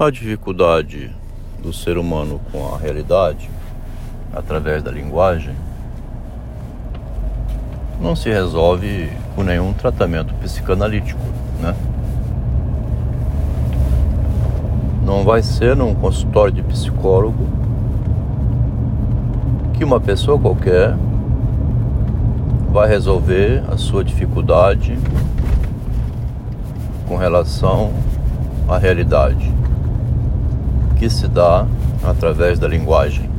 A dificuldade do ser humano com a realidade, através da linguagem, não se resolve com nenhum tratamento psicanalítico, né? Não vai ser num consultório de psicólogo que uma pessoa qualquer vai resolver a sua dificuldade com relação à realidade que se dá através da linguagem.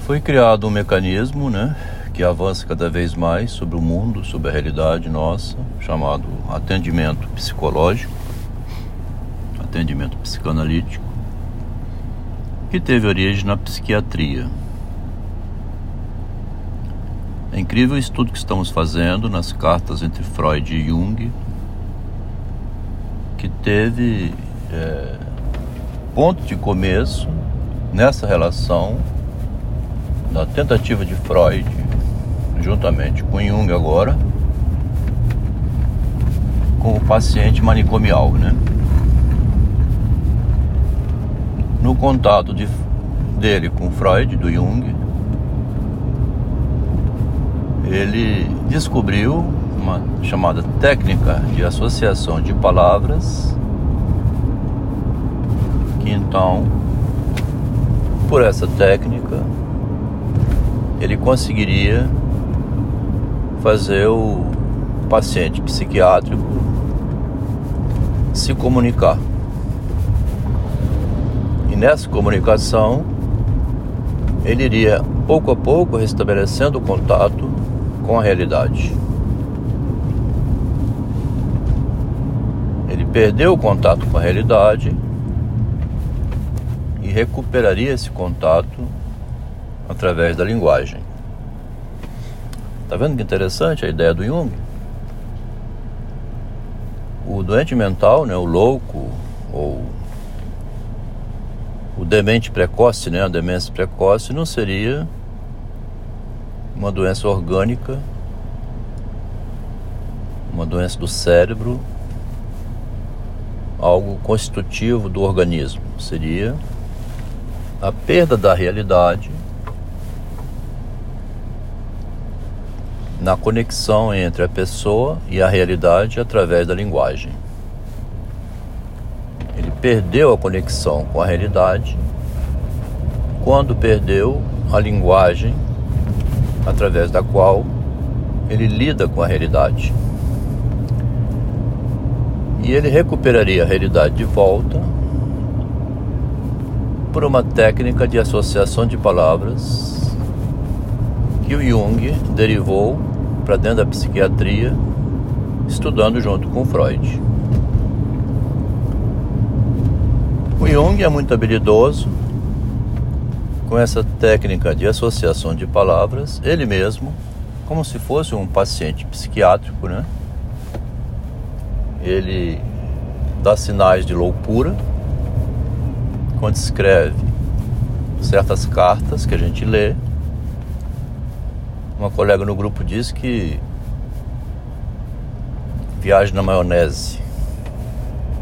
Foi criado um mecanismo, né, que avança cada vez mais sobre o mundo, sobre a realidade nossa, chamado atendimento psicológico, atendimento psicanalítico, que teve origem na psiquiatria. É incrível o estudo que estamos fazendo nas cartas entre Freud e Jung, que teve é, ponto de começo nessa relação da tentativa de Freud, juntamente com Jung agora, com o paciente manicomial, né? No contato de, dele com Freud, do Jung, ele descobriu uma chamada técnica de associação de palavras, que então, por essa técnica, ele conseguiria fazer o paciente psiquiátrico se comunicar. E nessa comunicação, ele iria pouco a pouco restabelecendo o contato com a realidade. Perdeu o contato com a realidade e recuperaria esse contato através da linguagem. Tá vendo que interessante a ideia do Jung? O doente mental, né, o louco ou o demente precoce, né, a demência precoce não seria uma doença orgânica, uma doença do cérebro algo constitutivo do organismo. Seria a perda da realidade na conexão entre a pessoa e a realidade através da linguagem. Ele perdeu a conexão com a realidade quando perdeu a linguagem através da qual ele lida com a realidade e ele recuperaria a realidade de volta por uma técnica de associação de palavras que o Jung derivou para dentro da psiquiatria, estudando junto com Freud. O Jung é muito habilidoso com essa técnica de associação de palavras, ele mesmo, como se fosse um paciente psiquiátrico, né? Ele dá sinais de loucura quando escreve certas cartas que a gente lê. Uma colega no grupo diz que viaja na maionese.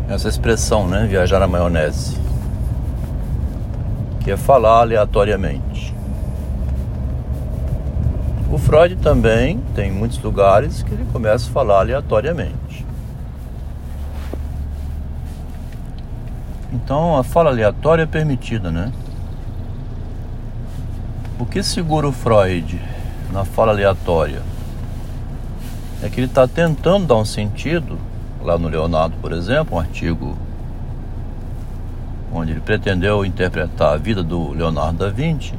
Essa expressão, né? Viajar na maionese. Que é falar aleatoriamente. O Freud também tem muitos lugares que ele começa a falar aleatoriamente. Então a fala aleatória é permitida, né? O que segura o Freud na fala aleatória? É que ele está tentando dar um sentido, lá no Leonardo, por exemplo, um artigo onde ele pretendeu interpretar a vida do Leonardo da Vinci.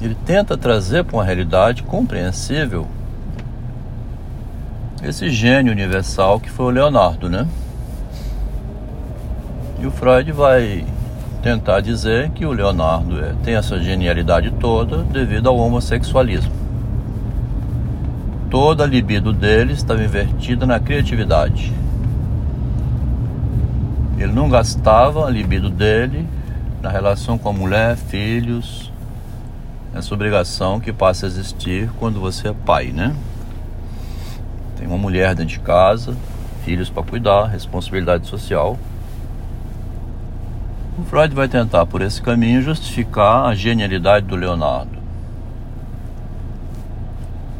Ele tenta trazer para uma realidade compreensível esse gênio universal que foi o Leonardo, né? E o Freud vai tentar dizer que o Leonardo é, tem essa genialidade toda devido ao homossexualismo. Toda a libido dele estava invertida na criatividade. Ele não gastava a libido dele na relação com a mulher, filhos, essa obrigação que passa a existir quando você é pai, né? tem uma mulher dentro de casa, filhos para cuidar, responsabilidade social. O Freud vai tentar, por esse caminho, justificar a genialidade do Leonardo.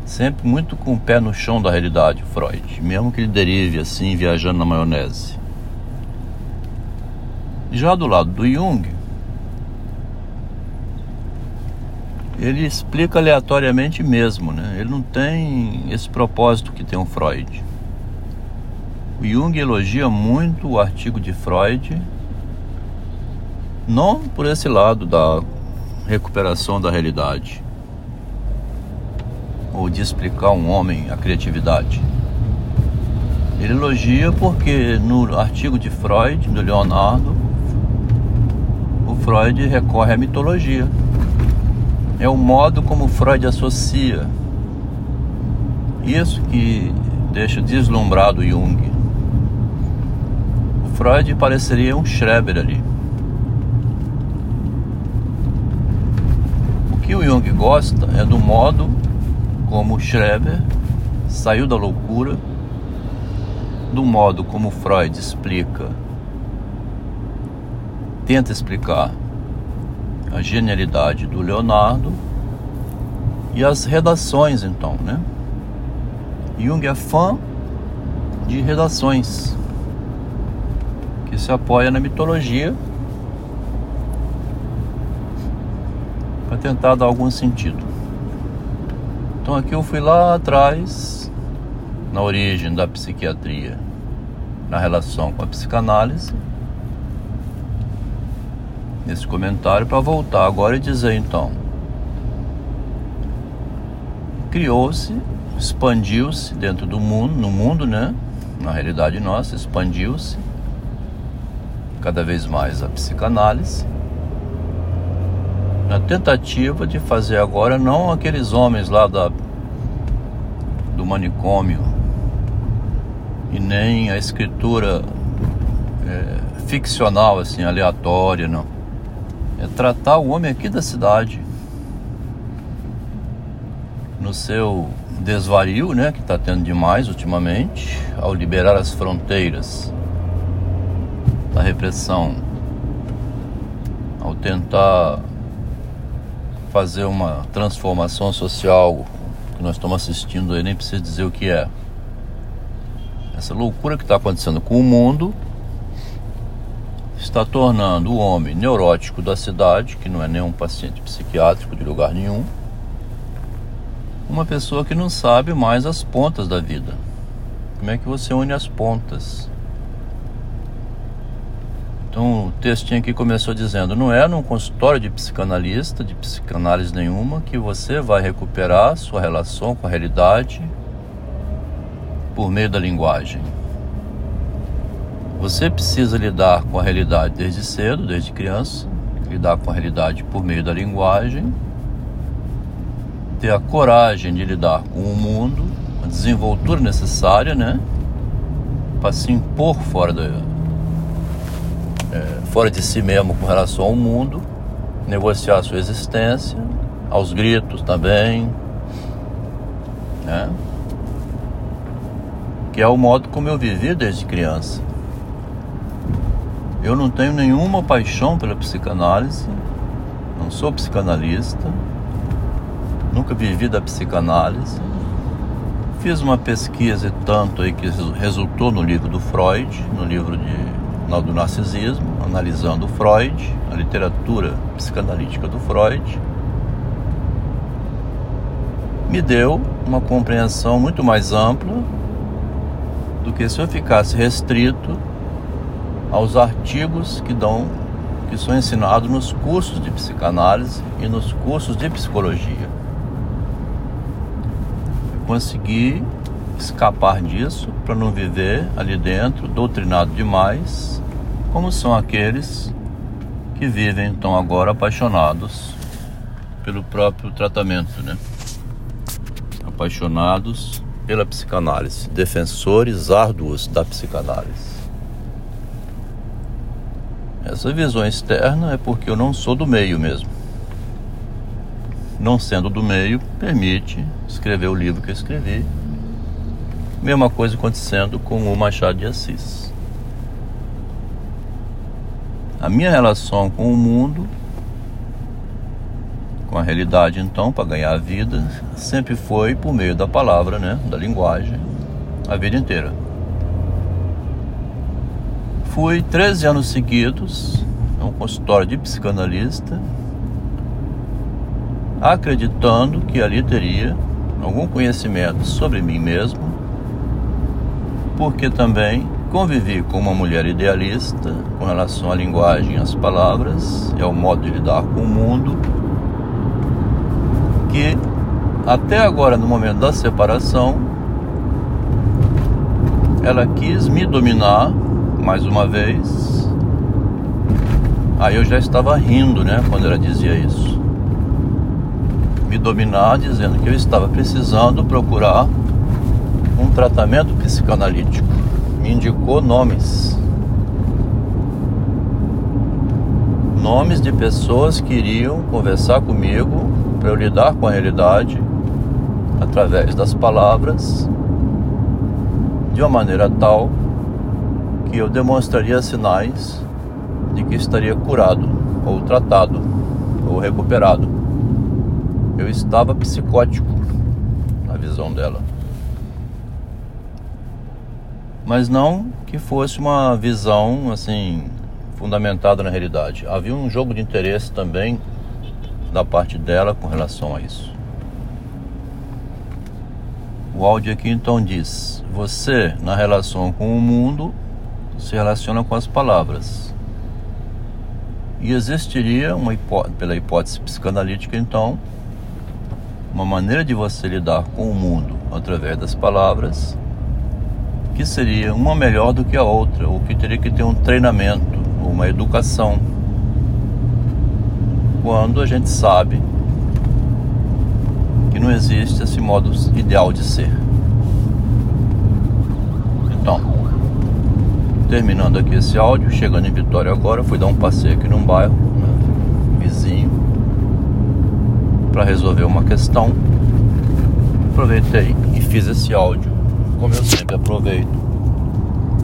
Sempre muito com o pé no chão da realidade, Freud, mesmo que ele derive assim, viajando na maionese. Já do lado do Jung, ele explica aleatoriamente mesmo, né? Ele não tem esse propósito que tem o Freud. O Jung elogia muito o artigo de Freud, não por esse lado da recuperação da realidade, ou de explicar um homem a criatividade. Ele elogia porque no artigo de Freud, do Leonardo, o Freud recorre à mitologia. É o modo como Freud associa. Isso que deixa deslumbrado Jung. O Freud pareceria um Schreber ali. Que o Jung gosta é do modo como Schreber saiu da loucura, do modo como Freud explica, tenta explicar a genialidade do Leonardo e as redações, então, né? Jung é fã de redações que se apoia na mitologia para tentar dar algum sentido. Então aqui eu fui lá atrás, na origem da psiquiatria, na relação com a psicanálise, nesse comentário, para voltar agora e dizer então. Criou-se, expandiu-se dentro do mundo, no mundo, né? Na realidade nossa, expandiu-se cada vez mais a psicanálise na tentativa de fazer agora não aqueles homens lá da, do manicômio e nem a escritura é, ficcional, assim, aleatória, não. É tratar o homem aqui da cidade no seu desvario, né, que está tendo demais ultimamente, ao liberar as fronteiras da repressão, ao tentar fazer uma transformação social que nós estamos assistindo aí, nem preciso dizer o que é. Essa loucura que está acontecendo com o mundo está tornando o homem neurótico da cidade, que não é nenhum paciente psiquiátrico de lugar nenhum, uma pessoa que não sabe mais as pontas da vida. Como é que você une as pontas? Então o textinho aqui começou dizendo: não é num consultório de psicanalista, de psicanálise nenhuma, que você vai recuperar sua relação com a realidade por meio da linguagem. Você precisa lidar com a realidade desde cedo, desde criança, lidar com a realidade por meio da linguagem, ter a coragem de lidar com o mundo, a desenvoltura necessária, né, para se impor fora da fora de si mesmo com relação ao mundo, negociar a sua existência, aos gritos também, né? que é o modo como eu vivi desde criança. Eu não tenho nenhuma paixão pela psicanálise, não sou psicanalista, nunca vivi da psicanálise. Fiz uma pesquisa e tanto aí que resultou no livro do Freud, no livro de do narcisismo, analisando Freud, a literatura psicanalítica do Freud, me deu uma compreensão muito mais ampla do que se eu ficasse restrito aos artigos que dão que são ensinados nos cursos de psicanálise e nos cursos de psicologia. Eu consegui escapar disso para não viver ali dentro doutrinado demais como são aqueles que vivem então agora apaixonados pelo próprio tratamento, né? Apaixonados pela psicanálise, defensores árduos da psicanálise. Essa visão externa é porque eu não sou do meio mesmo. Não sendo do meio, permite escrever o livro que eu escrevi Mesma coisa acontecendo com o Machado de Assis. A minha relação com o mundo, com a realidade então, para ganhar a vida, sempre foi por meio da palavra, né, da linguagem, a vida inteira. Fui 13 anos seguidos a um consultório de psicanalista, acreditando que ali teria algum conhecimento sobre mim mesmo porque também convivi com uma mulher idealista com relação à linguagem, às palavras e ao modo de lidar com o mundo, que até agora, no momento da separação, ela quis me dominar mais uma vez. Aí eu já estava rindo, né, quando ela dizia isso. Me dominar dizendo que eu estava precisando procurar um tratamento psicanalítico. Me indicou nomes. Nomes de pessoas que iriam conversar comigo para eu lidar com a realidade através das palavras de uma maneira tal que eu demonstraria sinais de que estaria curado ou tratado ou recuperado. Eu estava psicótico na visão dela mas não que fosse uma visão assim fundamentada na realidade. Havia um jogo de interesse também da parte dela com relação a isso. O áudio aqui então diz: Você, na relação com o mundo, se relaciona com as palavras. E existiria, uma hipó pela hipótese psicanalítica, então, uma maneira de você lidar com o mundo através das palavras que seria uma melhor do que a outra, ou que teria que ter um treinamento, uma educação. Quando a gente sabe que não existe esse modo ideal de ser. Então, terminando aqui esse áudio, chegando em Vitória agora, fui dar um passeio aqui num bairro né, vizinho para resolver uma questão. Aproveitei e fiz esse áudio como eu sempre aproveito